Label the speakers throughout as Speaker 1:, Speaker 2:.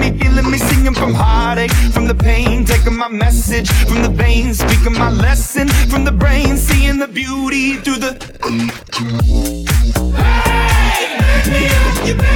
Speaker 1: Me, feeling me, singing from heartache, from the pain, taking my message from the veins, speaking my lesson from the brain, seeing the beauty through the. Hey, baby, you, you, baby.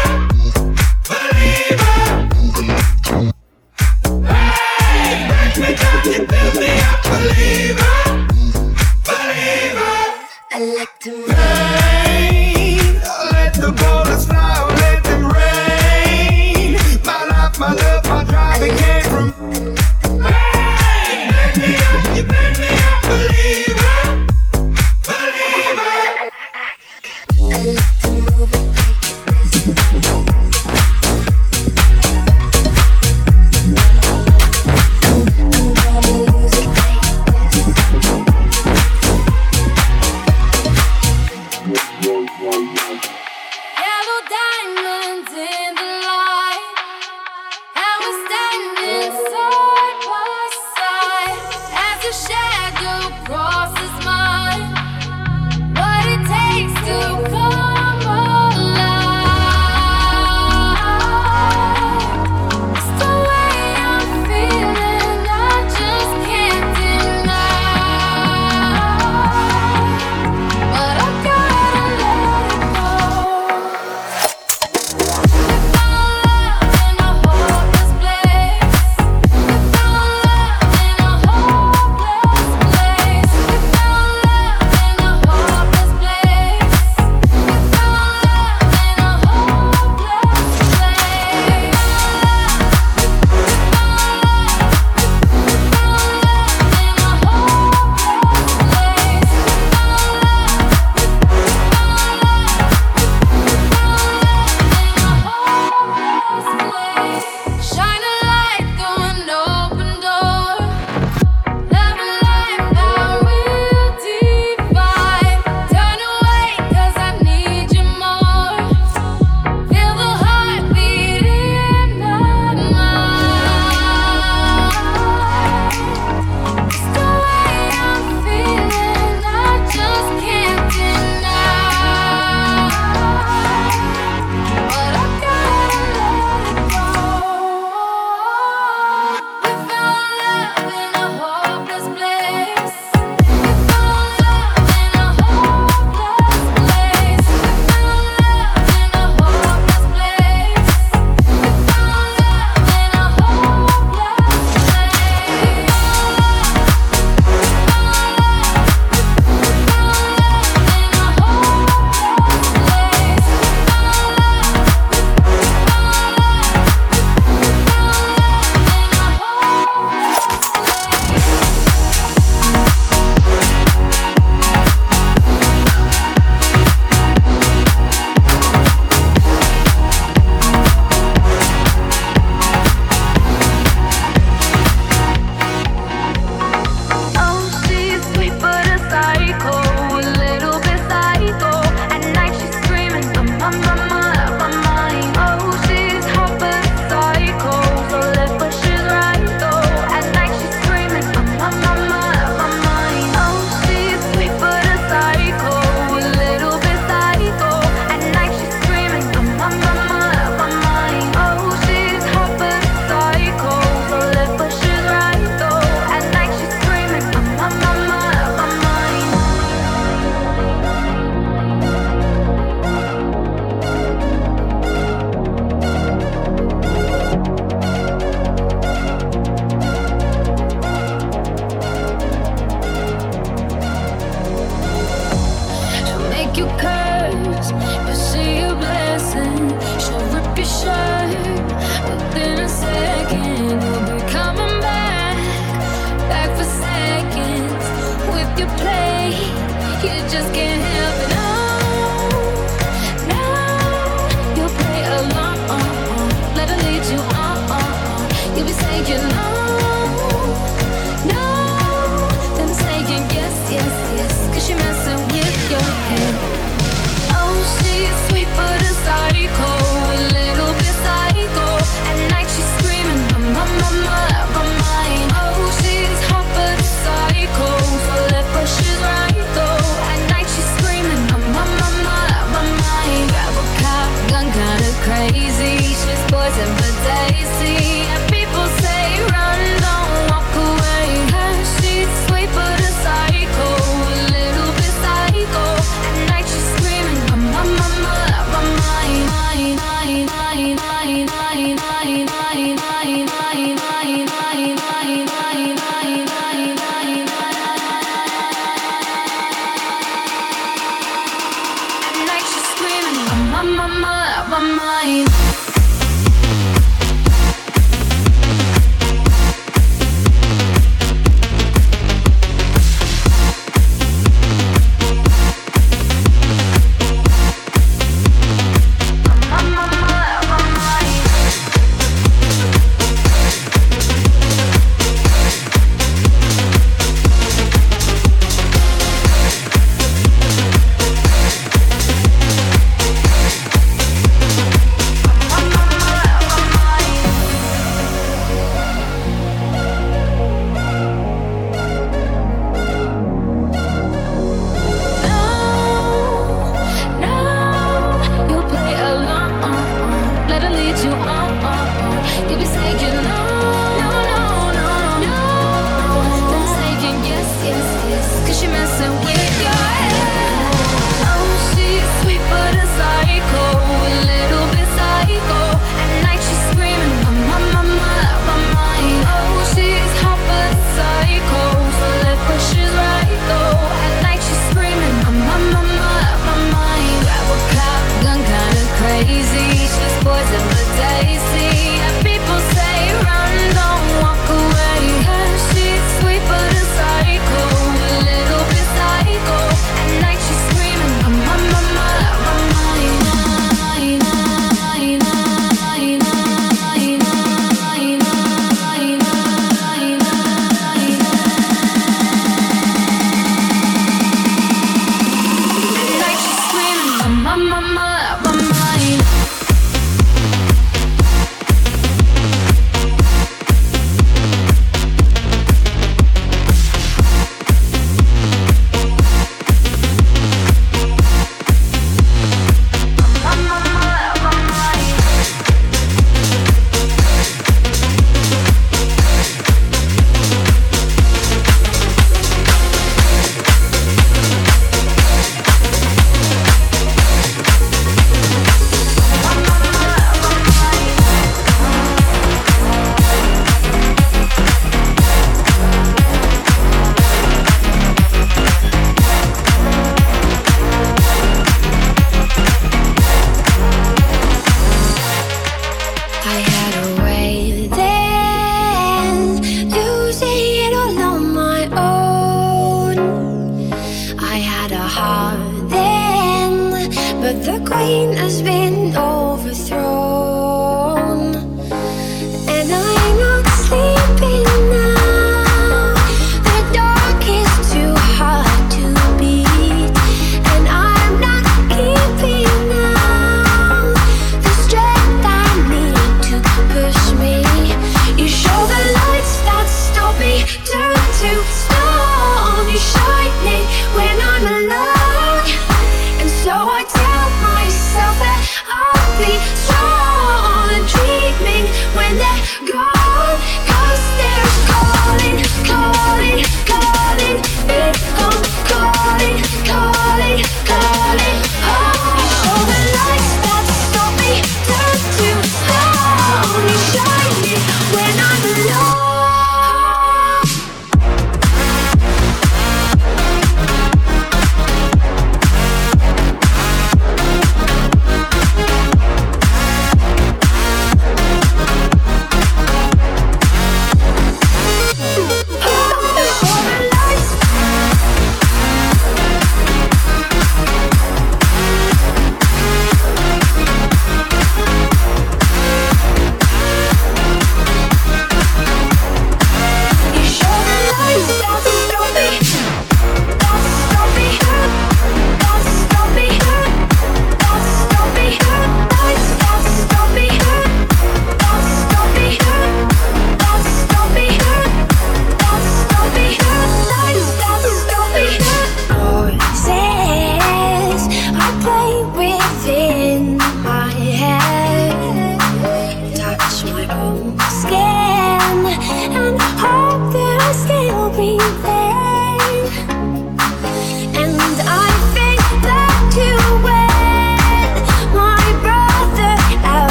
Speaker 1: I like to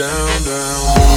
Speaker 2: down, down.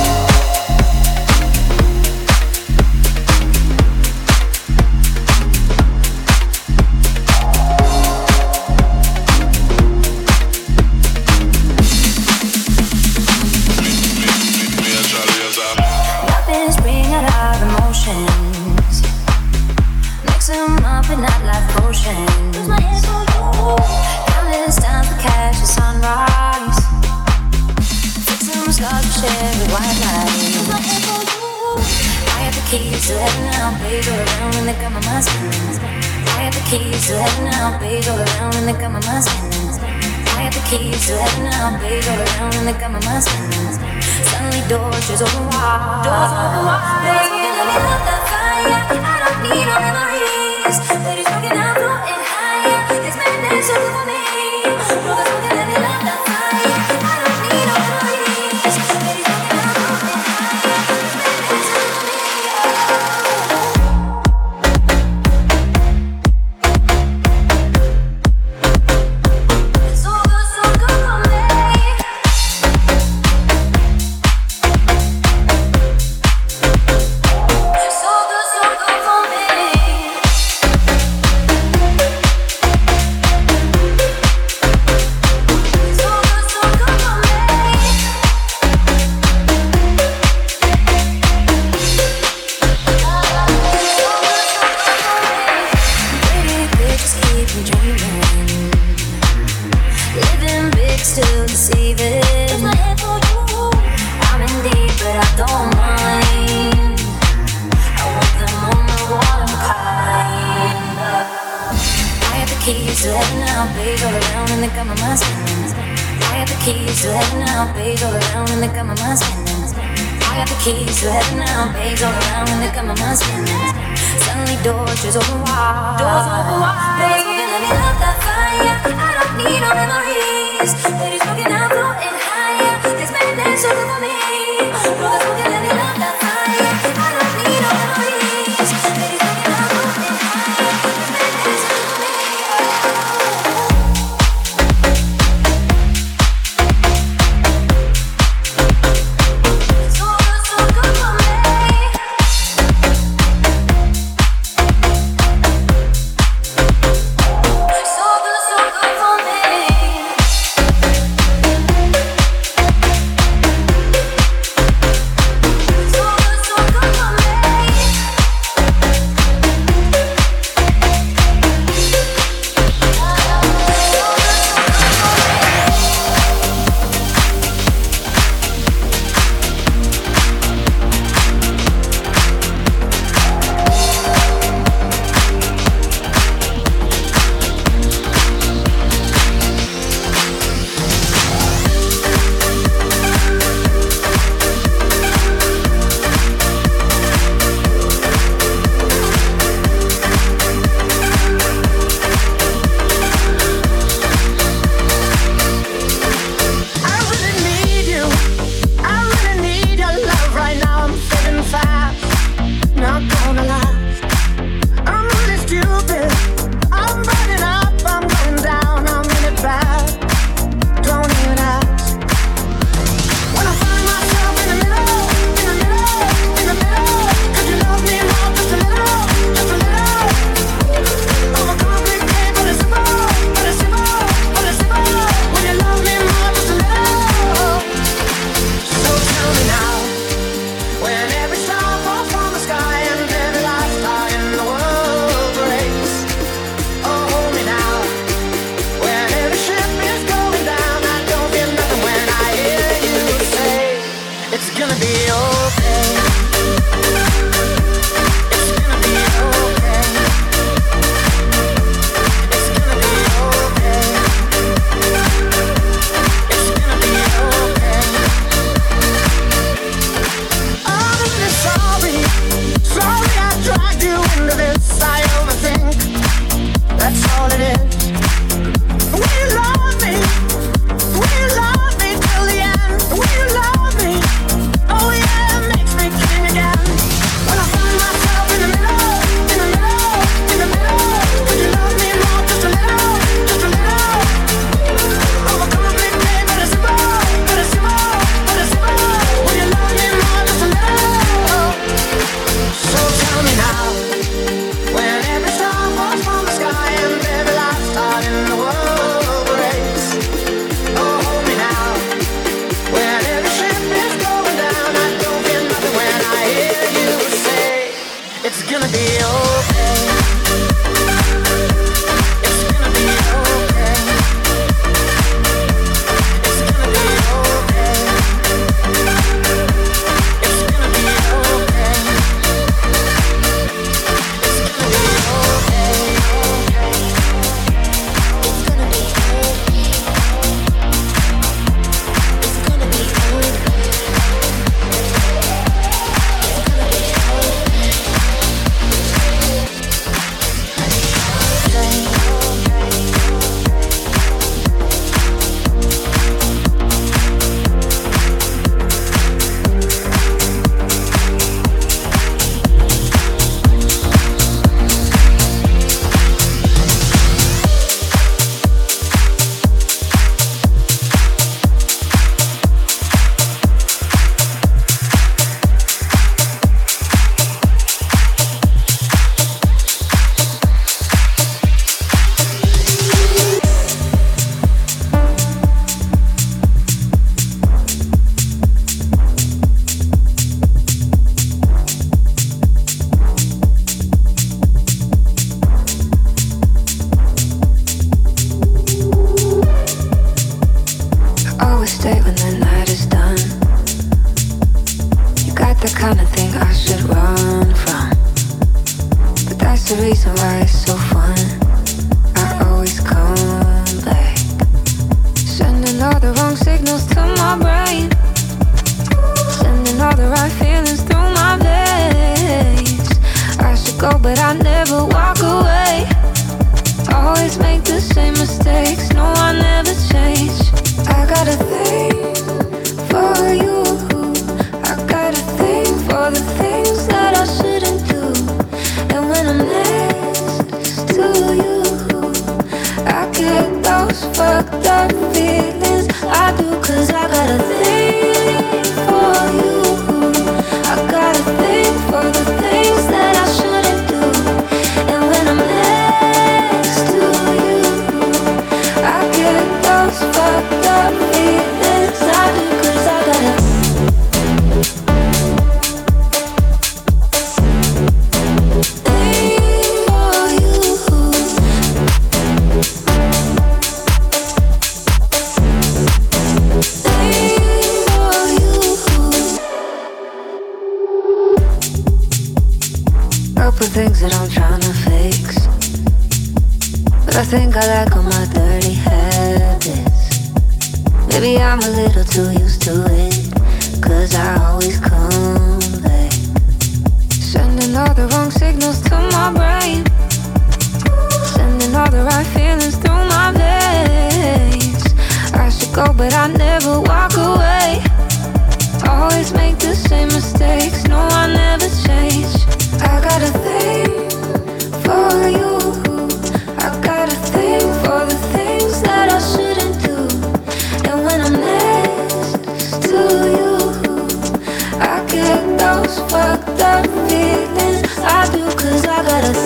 Speaker 3: the reason why it's so fun. I always come back, sending all the wrong signals to my brain,
Speaker 4: sending all the right feelings through my veins. I should go, but I never walk away. Always make the same mistakes. No, I never change. I gotta think for you. I gotta think for the things that I shouldn't do. And when I'm I get those fucked up feelings. I do, cause I got a thing. Maybe I'm a little too used to it. Cause I always come back. Sending all the wrong signals to my brain. Sending all the right feelings through my veins. I should go, but I never walk away. Always make the same mistakes. No, I never change. I got a thing for you. Fucked up feelings. I do, cause I got